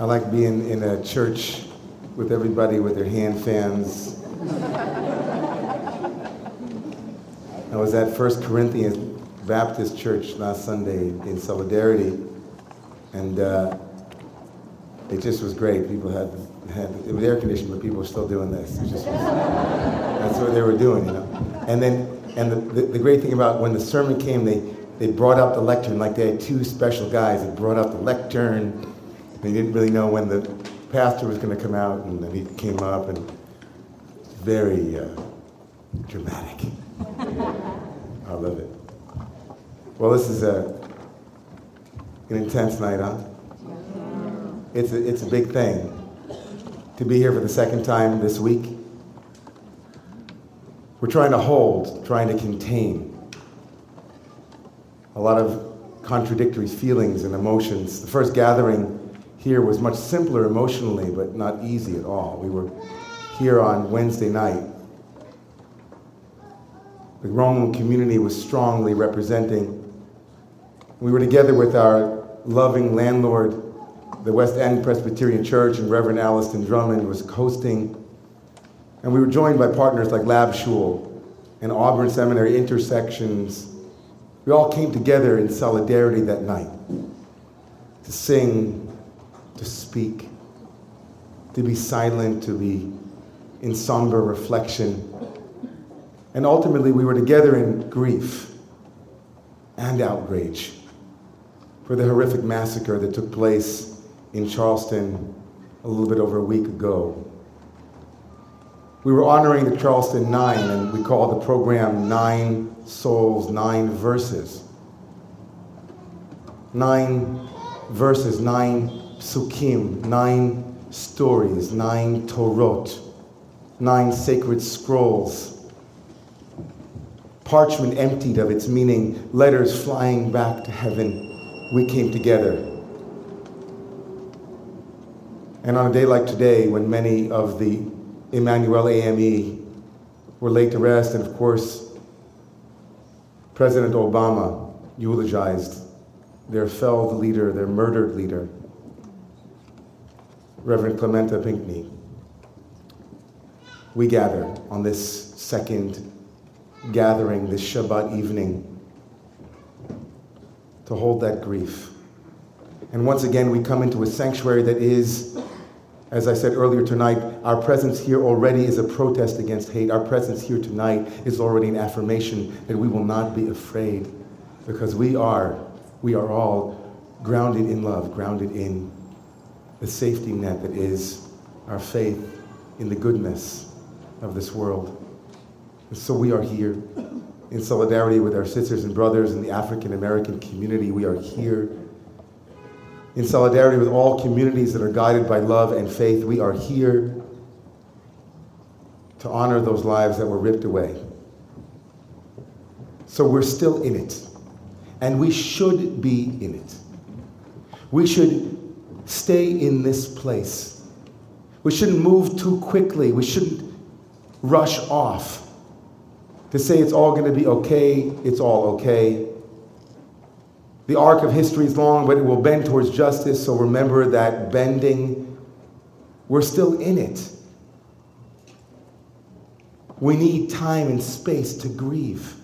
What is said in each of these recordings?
I like being in a church with everybody with their hand fans. I was at First Corinthians Baptist Church last Sunday in Solidarity, and uh, it just was great. People had, had it was air conditioned, but people were still doing this. Was, that's what they were doing, you know. And then, and the, the, the great thing about when the sermon came, they they brought out the lectern like they had two special guys that brought out the lectern. They didn't really know when the pastor was going to come out, and then he came up and very uh, dramatic. I love it. Well, this is a, an intense night, huh? It's a, it's a big thing to be here for the second time this week. We're trying to hold, trying to contain a lot of contradictory feelings and emotions. The first gathering here was much simpler emotionally, but not easy at all. We were here on Wednesday night. The Rome community was strongly representing. We were together with our loving landlord, the West End Presbyterian Church, and Reverend Alliston Drummond was hosting. And we were joined by partners like Lab Shul and Auburn Seminary Intersections we all came together in solidarity that night to sing, to speak, to be silent, to be in somber reflection. And ultimately, we were together in grief and outrage for the horrific massacre that took place in Charleston a little bit over a week ago. We were honoring the Charleston Nine, and we called the program Nine Souls, Nine Verses. Nine verses, nine psukim, nine stories, nine Torot, nine sacred scrolls. Parchment emptied of its meaning, letters flying back to heaven. We came together. And on a day like today, when many of the Emanuel AME were laid to rest, and of course, President Obama eulogized their felled leader, their murdered leader, Reverend Clementa Pinckney. We gather on this second gathering, this Shabbat evening, to hold that grief. And once again, we come into a sanctuary that is as I said earlier tonight, our presence here already is a protest against hate. Our presence here tonight is already an affirmation that we will not be afraid because we are, we are all grounded in love, grounded in the safety net that is our faith in the goodness of this world. And so we are here in solidarity with our sisters and brothers in the African American community. We are here in solidarity with all communities that are guided by love and faith, we are here to honor those lives that were ripped away. So we're still in it, and we should be in it. We should stay in this place. We shouldn't move too quickly. We shouldn't rush off to say it's all going to be okay, it's all okay. The arc of history is long, but it will bend towards justice. So remember that bending, we're still in it. We need time and space to grieve.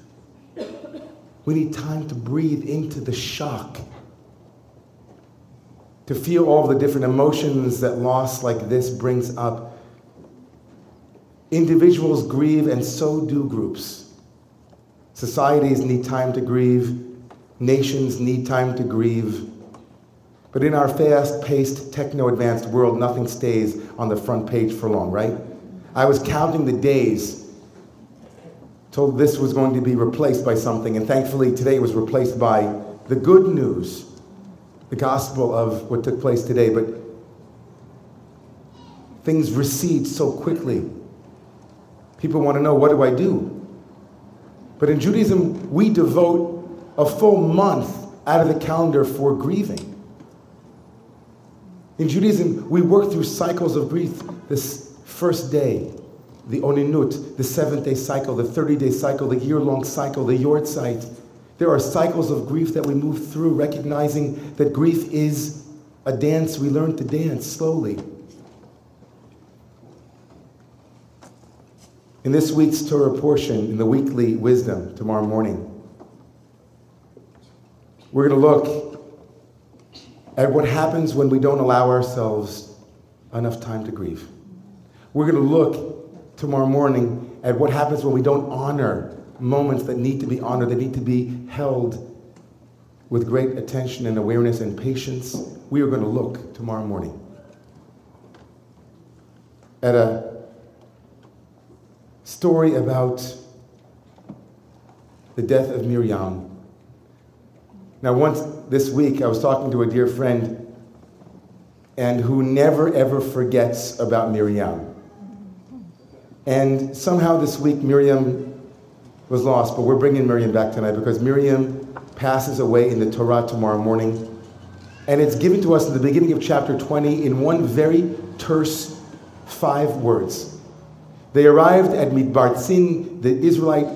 We need time to breathe into the shock, to feel all the different emotions that loss like this brings up. Individuals grieve, and so do groups. Societies need time to grieve. Nations need time to grieve. But in our fast paced, techno advanced world, nothing stays on the front page for long, right? I was counting the days till this was going to be replaced by something, and thankfully today was replaced by the good news, the gospel of what took place today. But things recede so quickly. People want to know, what do I do? But in Judaism, we devote a full month out of the calendar for grieving. In Judaism, we work through cycles of grief. This first day, the Oninut, the seventh day cycle, the 30 day cycle, the year long cycle, the Yortzeit. There are cycles of grief that we move through, recognizing that grief is a dance we learn to dance slowly. In this week's Torah portion, in the weekly wisdom tomorrow morning, we're going to look at what happens when we don't allow ourselves enough time to grieve. We're going to look tomorrow morning at what happens when we don't honor moments that need to be honored, that need to be held with great attention and awareness and patience. We are going to look tomorrow morning at a story about the death of Miriam. Now, once this week, I was talking to a dear friend and who never ever forgets about Miriam. And somehow this week, Miriam was lost, but we're bringing Miriam back tonight because Miriam passes away in the Torah tomorrow morning. And it's given to us in the beginning of chapter 20 in one very terse five words. They arrived at Midbar Tzin. The Israelite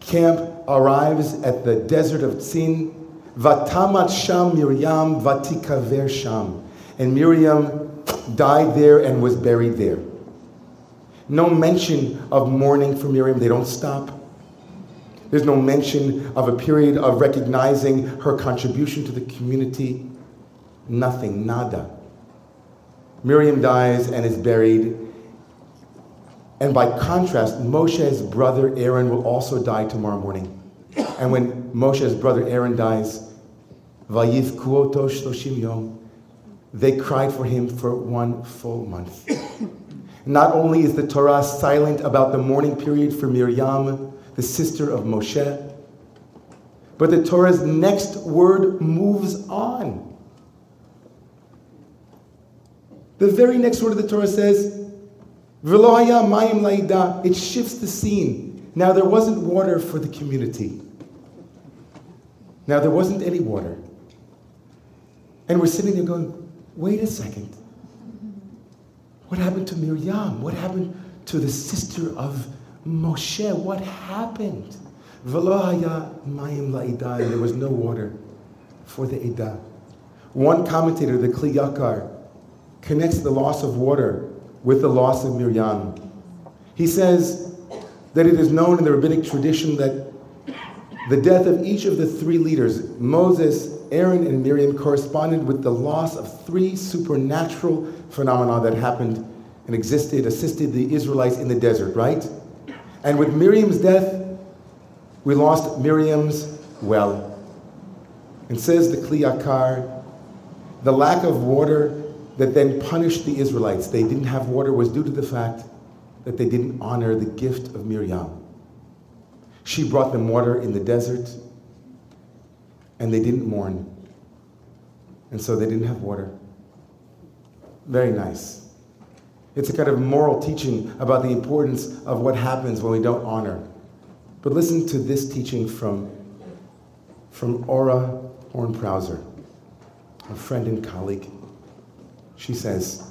camp arrives at the desert of Tzin. Vatamat Sham Miriam Vatikaver Sham. And Miriam died there and was buried there. No mention of mourning for Miriam. They don't stop. There's no mention of a period of recognizing her contribution to the community. Nothing, nada. Miriam dies and is buried and by contrast, Moshe's brother Aaron will also die tomorrow morning. And when Moshe's brother Aaron dies, they cried for him for one full month. Not only is the Torah silent about the mourning period for Miriam, the sister of Moshe, but the Torah's next word moves on. The very next word of the Torah says, it shifts the scene. Now there wasn't water for the community. Now there wasn't any water. And we're sitting there going, wait a second. What happened to Miriam? What happened to the sister of Moshe? What happened? There was no water for the Edah. One commentator, the Kli Yakar, connects the loss of water with the loss of Miriam. He says that it is known in the rabbinic tradition that the death of each of the three leaders, Moses, Aaron, and Miriam, corresponded with the loss of three supernatural phenomena that happened and existed, assisted the Israelites in the desert, right? And with Miriam's death, we lost Miriam's well. And says the Kli Yakar, the lack of water that then punished the Israelites. They didn't have water was due to the fact that they didn't honor the gift of Miriam. She brought them water in the desert, and they didn't mourn. And so they didn't have water. Very nice. It's a kind of moral teaching about the importance of what happens when we don't honor. But listen to this teaching from, from Ora Horn Prouser, a friend and colleague she says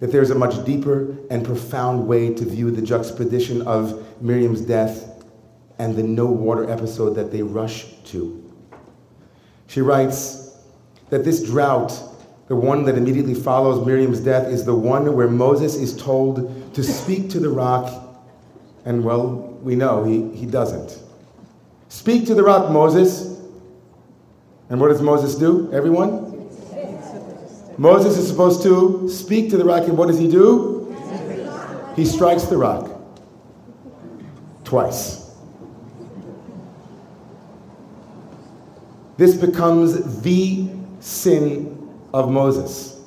that there's a much deeper and profound way to view the juxtaposition of Miriam's death and the no water episode that they rush to. She writes that this drought, the one that immediately follows Miriam's death, is the one where Moses is told to speak to the rock, and well, we know he, he doesn't. Speak to the rock, Moses. And what does Moses do, everyone? Moses is supposed to speak to the rock, and what does he do? He strikes the rock twice. This becomes the sin of Moses.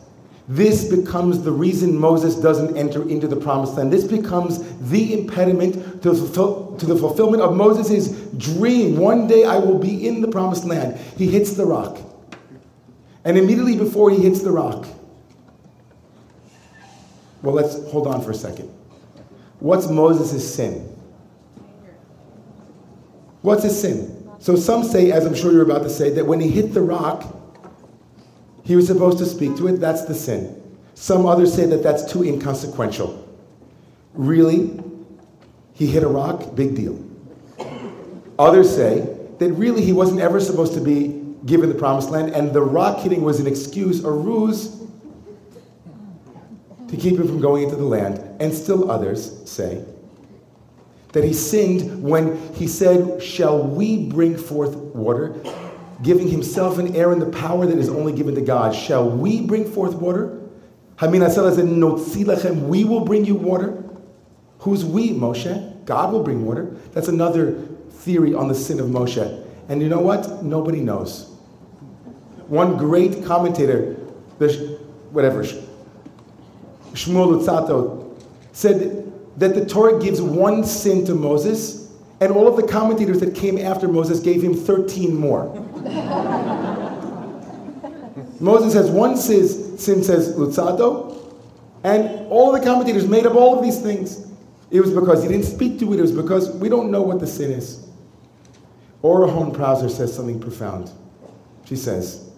This becomes the reason Moses doesn't enter into the promised land. This becomes the impediment to, fulfill, to the fulfillment of Moses' dream. One day I will be in the promised land. He hits the rock. And immediately before he hits the rock, well, let's hold on for a second. What's Moses' sin? What's his sin? So some say, as I'm sure you're about to say, that when he hit the rock, he was supposed to speak to it. That's the sin. Some others say that that's too inconsequential. Really? He hit a rock? Big deal. Others say that really he wasn't ever supposed to be given the promised land, and the rock hitting was an excuse, a ruse, to keep him from going into the land. And still others say that he sinned when he said, Shall we bring forth water? Giving himself and Aaron the power that is only given to God. Shall we bring forth water? Hamina said, We will bring you water. Who's we, Moshe? God will bring water. That's another theory on the sin of Moshe. And you know what? Nobody knows. One great commentator, the, whatever, Shmuel Luzzatto, said that the Torah gives one sin to Moses, and all of the commentators that came after Moses gave him 13 more. Moses has one says, sin says Luzzatto, and all the commentators made up all of these things. It was because he didn't speak to it, it was because we don't know what the sin is. Ora Horn Prouser says something profound. She says,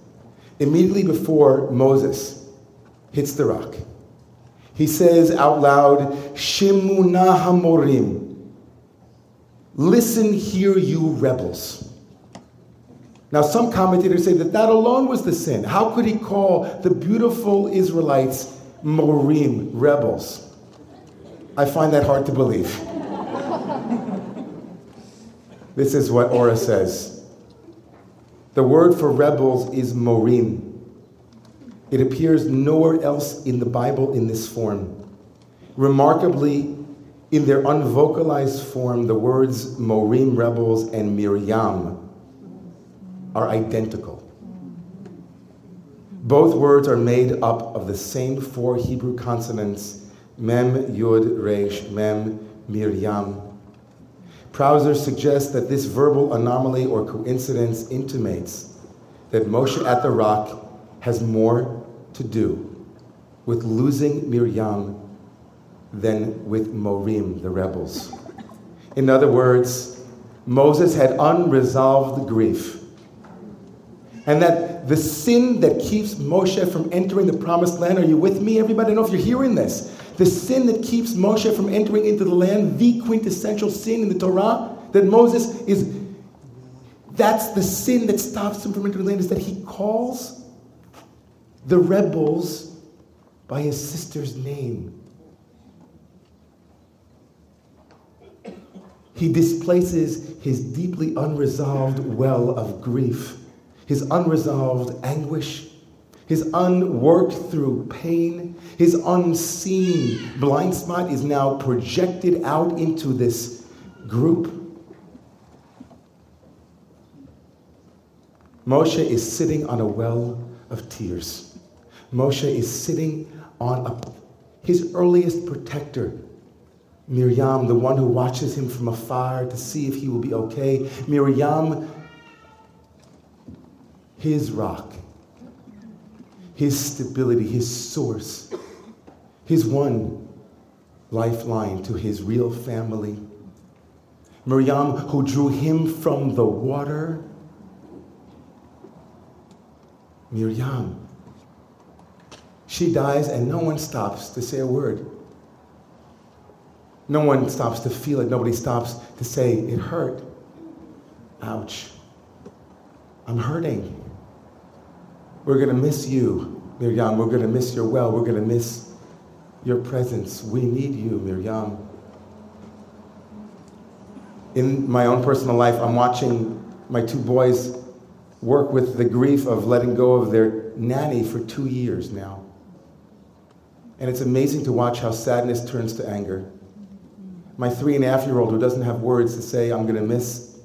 immediately before Moses hits the rock, he says out loud, Shimuna Hamorim. Listen here, you rebels. Now, some commentators say that that alone was the sin. How could he call the beautiful Israelites Morim, rebels? I find that hard to believe. this is what Ora says. The word for rebels is Morim. It appears nowhere else in the Bible in this form. Remarkably, in their unvocalized form, the words Morim rebels and Miriam are identical. Both words are made up of the same four Hebrew consonants Mem, Yud, Resh, Mem, Miriam. Prouser suggests that this verbal anomaly or coincidence intimates that Moshe at the rock has more to do with losing Miriam than with Morim, the rebels. In other words, Moses had unresolved grief. And that the sin that keeps Moshe from entering the promised land, are you with me, everybody? I don't know if you're hearing this. The sin that keeps Moshe from entering into the land, the quintessential sin in the Torah, that Moses is, that's the sin that stops him from entering the land, is that he calls the rebels by his sister's name. He displaces his deeply unresolved well of grief, his unresolved anguish, his unworked through pain, his unseen blind spot is now projected out into this group. Moshe is sitting on a well of tears. Moshe is sitting on a, his earliest protector, Miriam, the one who watches him from afar to see if he will be okay. Miriam, his rock, his stability, his source, his one lifeline to his real family. Miriam, who drew him from the water. Miriam, she dies, and no one stops to say a word. No one stops to feel it. Nobody stops to say, It hurt. Ouch. I'm hurting. We're going to miss you, Miriam. We're going to miss your well. We're going to miss your presence. We need you, Miriam. In my own personal life, I'm watching my two boys work with the grief of letting go of their nanny for two years now. And it's amazing to watch how sadness turns to anger. My three and a half year old, who doesn't have words to say, I'm going to miss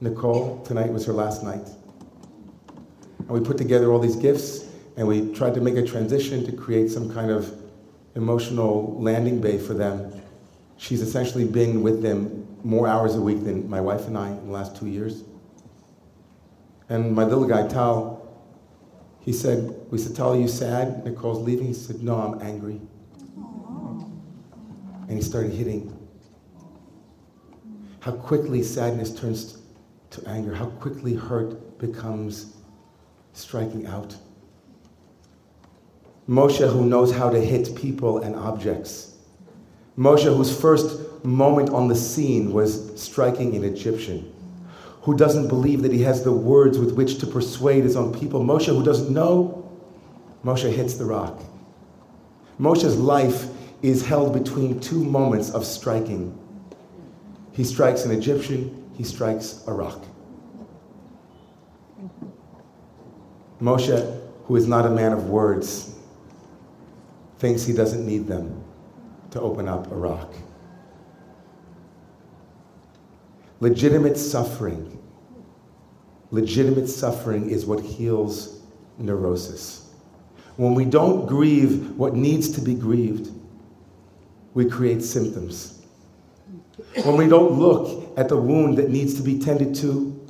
Nicole, tonight was her last night. And we put together all these gifts and we tried to make a transition to create some kind of emotional landing bay for them. She's essentially been with them more hours a week than my wife and I in the last two years. And my little guy, Tal, he said, We said, Tell, are you sad? Nicole's leaving. He said, No, I'm angry. And he started hitting. How quickly sadness turns to anger, how quickly hurt becomes striking out. Moshe, who knows how to hit people and objects. Moshe, whose first moment on the scene was striking an Egyptian. who doesn't believe that he has the words with which to persuade his own people. Moshe, who doesn't know, Moshe hits the rock. Moshe's life is held between two moments of striking. He strikes an Egyptian, he strikes a rock. Moshe, who is not a man of words, thinks he doesn't need them to open up a rock. Legitimate suffering. Legitimate suffering is what heals neurosis. When we don't grieve what needs to be grieved, we create symptoms. When we don't look at the wound that needs to be tended to,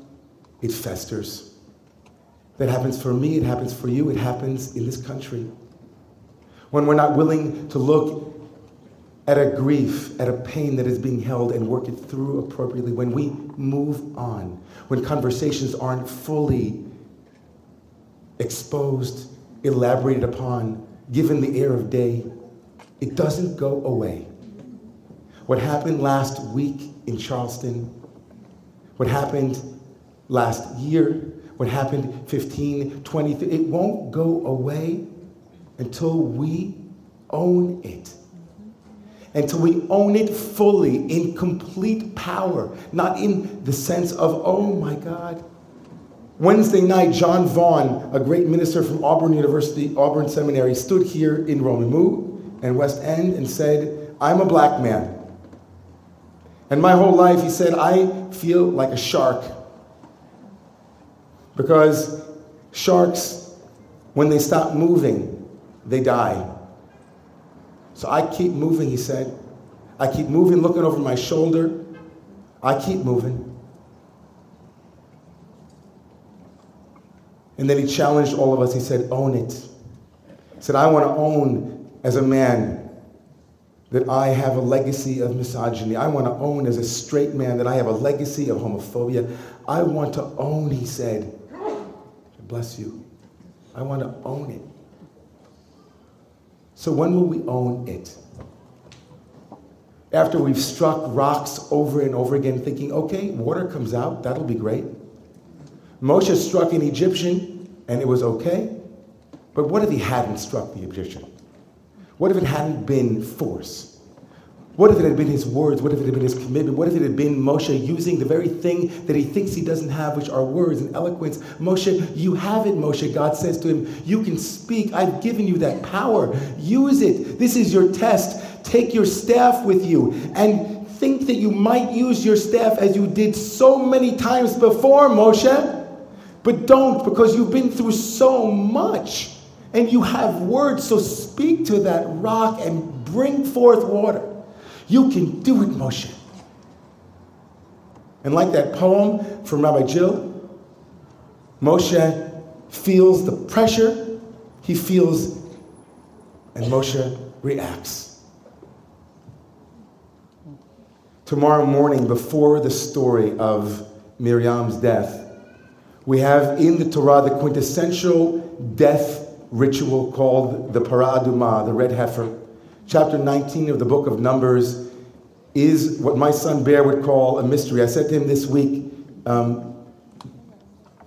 it festers. That happens for me, it happens for you, it happens in this country. When we're not willing to look at a grief, at a pain that is being held and work it through appropriately, when we move on, when conversations aren't fully exposed, elaborated upon, given the air of day, it doesn't go away. What happened last week in Charleston, what happened last year, what happened 15, 20, it won't go away until we own it until we own it fully in complete power, not in the sense of, oh my God. Wednesday night, John Vaughn, a great minister from Auburn University, Auburn Seminary, stood here in Romemu and West End and said, I'm a black man. And my whole life, he said, I feel like a shark. Because sharks, when they stop moving, they die. So I keep moving, he said. I keep moving, looking over my shoulder. I keep moving. And then he challenged all of us. He said, Own it. He said, I want to own as a man that I have a legacy of misogyny. I want to own as a straight man that I have a legacy of homophobia. I want to own, he said. Bless you. I want to own it. So when will we own it? After we've struck rocks over and over again, thinking, okay, water comes out, that'll be great. Moshe struck an Egyptian and it was okay. But what if he hadn't struck the Egyptian? What if it hadn't been force? What if it had been his words? What if it had been his commitment? What if it had been Moshe using the very thing that he thinks he doesn't have, which are words and eloquence? Moshe, you have it, Moshe. God says to him, You can speak. I've given you that power. Use it. This is your test. Take your staff with you and think that you might use your staff as you did so many times before, Moshe. But don't because you've been through so much and you have words. So speak to that rock and bring forth water. You can do it, Moshe. And like that poem from Rabbi Jill, Moshe feels the pressure, he feels, and Moshe reacts. Tomorrow morning, before the story of Miriam's death, we have in the Torah the quintessential death ritual called the Parah Adumah, the red heifer chapter 19 of the book of Numbers is what my son Bear would call a mystery. I said to him this week, um,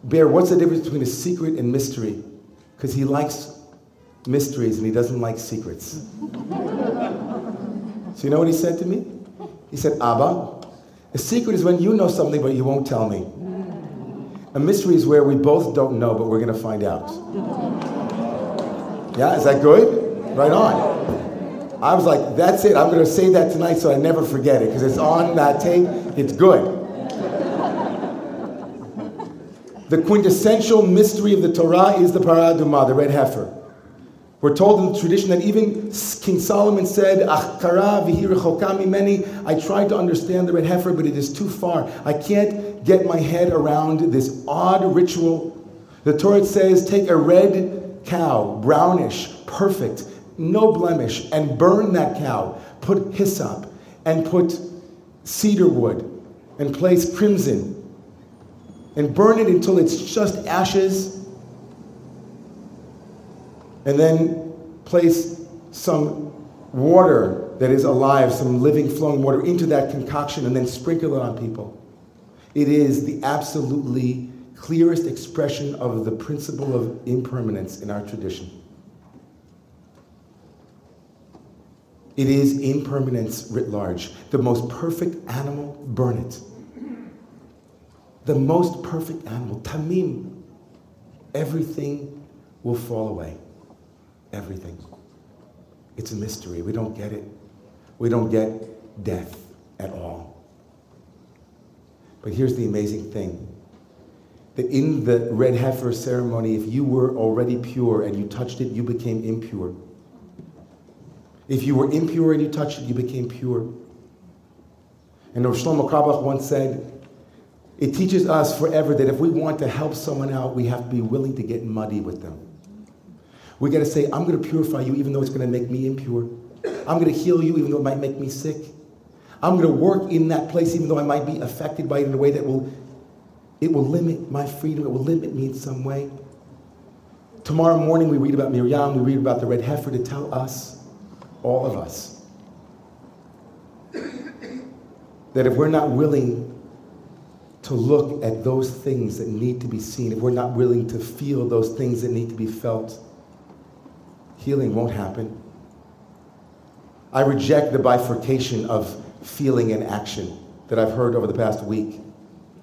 Bear, what's the difference between a secret and mystery? Because he likes mysteries and he doesn't like secrets. so you know what he said to me? He said, Abba, a secret is when you know something but you won't tell me. A mystery is where we both don't know but we're going to find out. Yeah, is that good? Right on. I was like, that's it. I'm going to say that tonight so I never forget it because it's on that tape. It's good. the quintessential mystery of the Torah is the Parah Adumah, the red heifer. We're told in the tradition that even King Solomon said. I tried to understand the red heifer, but it is too far. I can't get my head around this odd ritual. The Torah says, take a red cow, brownish, perfect, no blemish, and burn that cow. Put hyssop and put cedar wood and place crimson and burn it until it's just ashes. And then place some water that is alive, some living flowing water into that concoction, and then sprinkle it on people. It is the absolutely clearest expression of the principle of impermanence in our tradition. It is impermanence writ large. The most perfect animal, burn it. The most perfect animal, tamim. Everything will fall away. Everything. It's a mystery. We don't get it. We don't get death at all. But here's the amazing thing that in the red heifer ceremony, if you were already pure and you touched it, you became impure. If you were impure and you touched it, you became pure. And Rav Shlomo Carlebach once said, it teaches us forever that if we want to help someone out, we have to be willing to get muddy with them. We got to say, I'm going to purify you even though it's going to make me impure. I'm going to heal you even though it might make me sick. I'm going to work in that place even though I might be affected by it in a way that will it will limit my freedom. It will limit me in some way. Tomorrow morning we read about Miriam, we read about the red heifer to tell us, all of us, that if we're not willing to look at those things that need to be seen, if we're not willing to feel those things that need to be felt, healing won't happen. I reject the bifurcation of feeling and action that I've heard over the past week.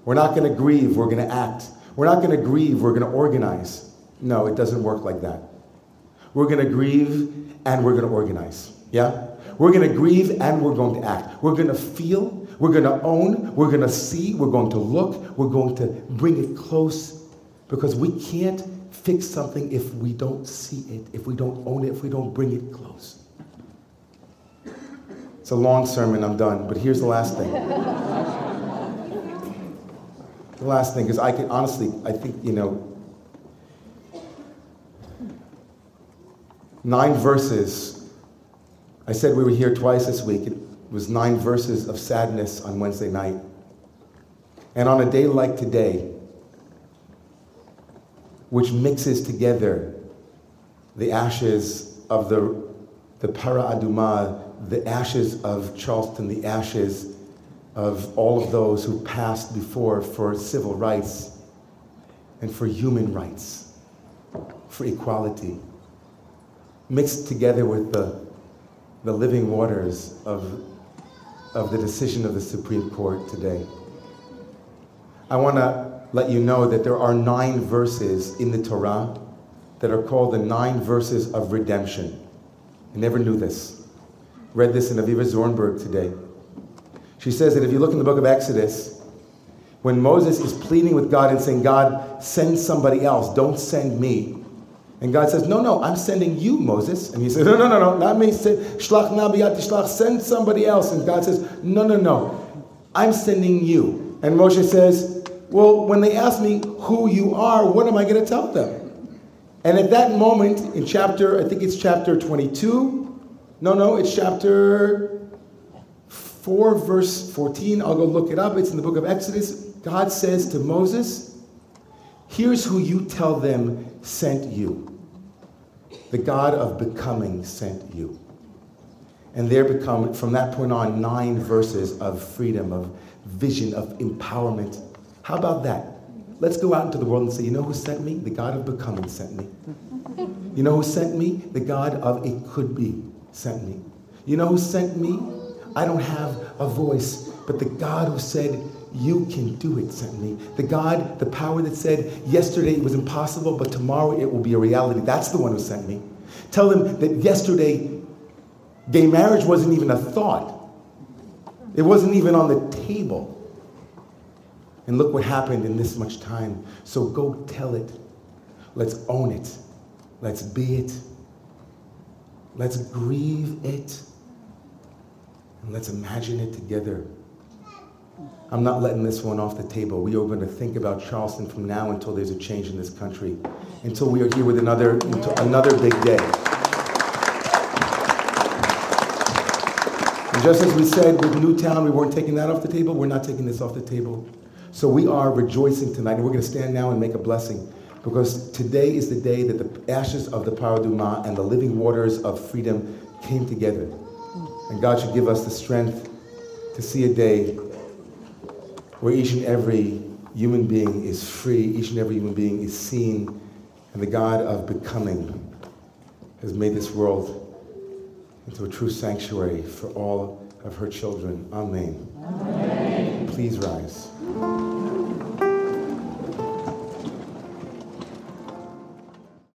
We're not going to grieve, we're going to act. We're not going to grieve, we're going to organize. No, it doesn't work like that. We're going to grieve and we're going to organize. Yeah? We're going to grieve and we're going to act. We're going to feel, we're going to own, we're going to see, we're going to look, we're going to bring it close because we can't fix something if we don't see it, if we don't own it, if we don't bring it close. It's a long sermon, I'm done, but here's the last thing. the last thing, is I can honestly, I think, you know, nine verses. I said we were here twice this week. It was nine verses of sadness on Wednesday night. And on a day like today, which mixes together the ashes of the, the Para Aduma, the ashes of Charleston, the ashes of all of those who passed before for civil rights and for human rights, for equality, mixed together with the, the living waters of, of the decision of the Supreme Court today. I want to let you know that there are nine verses in the Torah that are called the nine verses of redemption. I never knew this. Read this in Avivah Zornberg today. She says that if you look in the book of Exodus, when Moses is pleading with God and saying, God, send somebody else, don't send me. And God says, No, no, I'm sending you, Moses. And he says, No, no, no, no, not me. Shlach nabiyat shlach, send somebody else. And God says, No, no, no, I'm sending you. And Moshe says, well, when they ask me who you are, what am I going to tell them? And at that moment, in chapter, I think it's chapter 22. No, no, it's chapter 4, verse 14. I'll go look it up. It's in the book of Exodus. God says to Moses, Here's who you tell them sent you. The God of becoming sent you. And there become, from that point on, nine verses of freedom, of vision, of empowerment how about that? Let's go out into the world and say, you know who sent me? The God of becoming sent me. You know who sent me? The God of it could be sent me. You know who sent me? I don't have a voice, but the God who said, you can do it sent me. The God, the power that said, yesterday it was impossible, but tomorrow it will be a reality. That's the one who sent me. Tell them that yesterday gay marriage wasn't even a thought. It wasn't even on the table. And look what happened in this much time. So go tell it. Let's own it. Let's be it. Let's grieve it. And let's imagine it together. I'm not letting this one off the table. We are going to think about Charleston from now until there's a change in this country, until we are here with another, another big day. And just as we said with Newtown, we weren't taking that off the table, we're not taking this off the table. So we are rejoicing tonight, and we're going to stand now and make a blessing because today is the day that the ashes of the Paraduma and the living waters of freedom came together. And God should give us the strength to see a day where each and every human being is free, each and every human being is seen, and the God of becoming has made this world into a true sanctuary for all of her children. Amen. Amen. Please rise.